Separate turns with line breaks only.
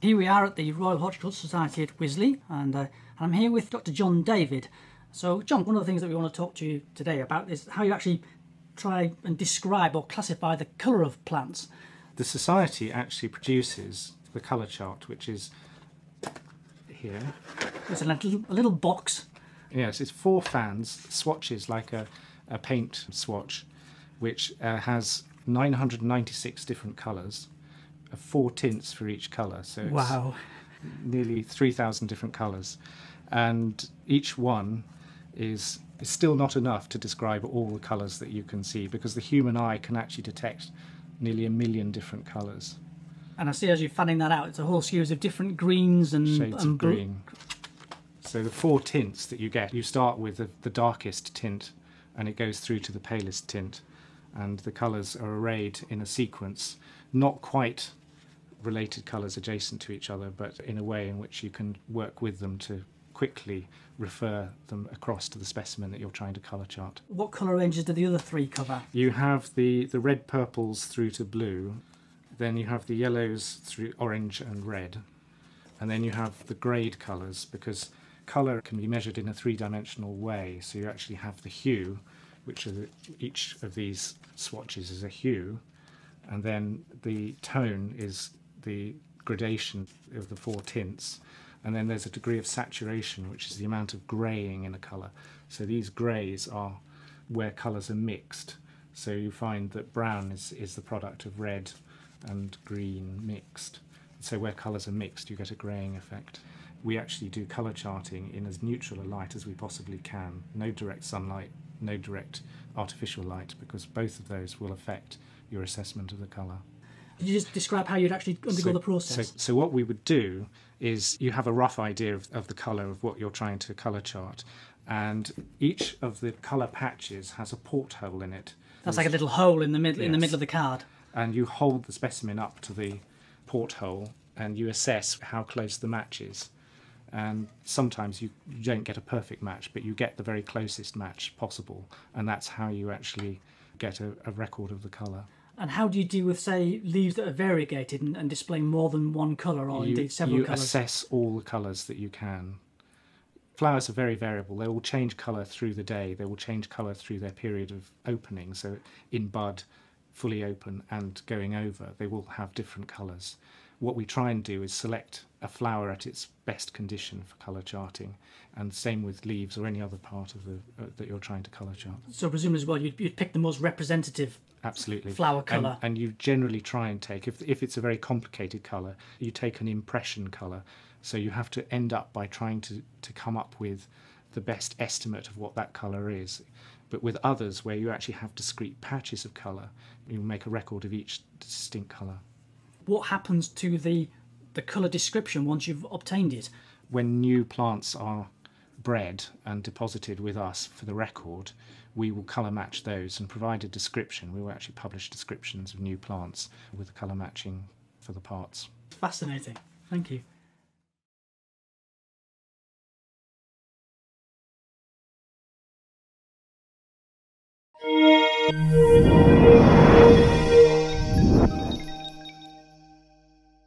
Here we are at the Royal Horticultural Society at Wisley, and uh, I'm here with Dr. John David. So, John, one of the things that we want to talk to you today about is how you actually try and describe or classify the colour of plants.
The Society actually produces the colour chart, which is here.
It's a little, a little box.
Yes, it's four fans, swatches like a, a paint swatch, which uh, has 996 different colours four tints for each colour. So it's
wow.
nearly 3,000 different colours. And each one is, is still not enough to describe all the colours that you can see because the human eye can actually detect nearly a million different colours.
And I see as you're fanning that out, it's a whole series of different greens and
shades
and
of green. So the four tints that you get, you start with the, the darkest tint and it goes through to the palest tint and the colours are arrayed in a sequence, not quite related colours adjacent to each other, but in a way in which you can work with them to quickly refer them across to the specimen that you're trying to colour chart.
What colour ranges do the other three cover?
You have the, the red purples through to blue, then you have the yellows through orange and red, and then you have the grade colours because colour can be measured in a three-dimensional way. So you actually have the hue, which the, each of these swatches is a hue, and then the tone is the gradation of the four tints. And then there's a degree of saturation, which is the amount of greying in a colour. So these greys are where colours are mixed. So you find that brown is, is the product of red and green mixed. So where colours are mixed, you get a greying effect. We actually do colour charting in as neutral a light as we possibly can. No direct sunlight, no direct artificial light, because both of those will affect your assessment of the colour.
Could you just describe how you'd actually undergo
so,
the process?
So, so, what we would do is you have a rough idea of, of the colour of what you're trying to colour chart, and each of the colour patches has a porthole in it.
That's like a little hole in the middle yes. in the middle of the card.
And you hold the specimen up to the porthole and you assess how close the match is. And sometimes you, you don't get a perfect match, but you get the very closest match possible, and that's how you actually get a, a record of the colour.
And how do you deal with, say, leaves that are variegated and, and display more than one colour or
you,
indeed several
you
colours?
You assess all the colours that you can. Flowers are very variable. They will change colour through the day. They will change colour through their period of opening. So in bud, fully open and going over, they will have different colours. What we try and do is select a flower at its best condition for colour charting, and same with leaves or any other part of the uh, that you're trying to colour chart.
So presumably as well, you'd, you'd pick the most representative
absolutely
flower colour,
and, and, you generally try and take if if it's a very complicated colour, you take an impression colour. So you have to end up by trying to to come up with the best estimate of what that colour is. But with others, where you actually have discrete patches of colour, you make a record of each distinct colour.
What happens to the the colour description once you've obtained it?
When new plants are bred and deposited with us for the record, we will colour match those and provide a description. We will actually publish descriptions of new plants with the colour matching for the parts.
Fascinating. Thank you.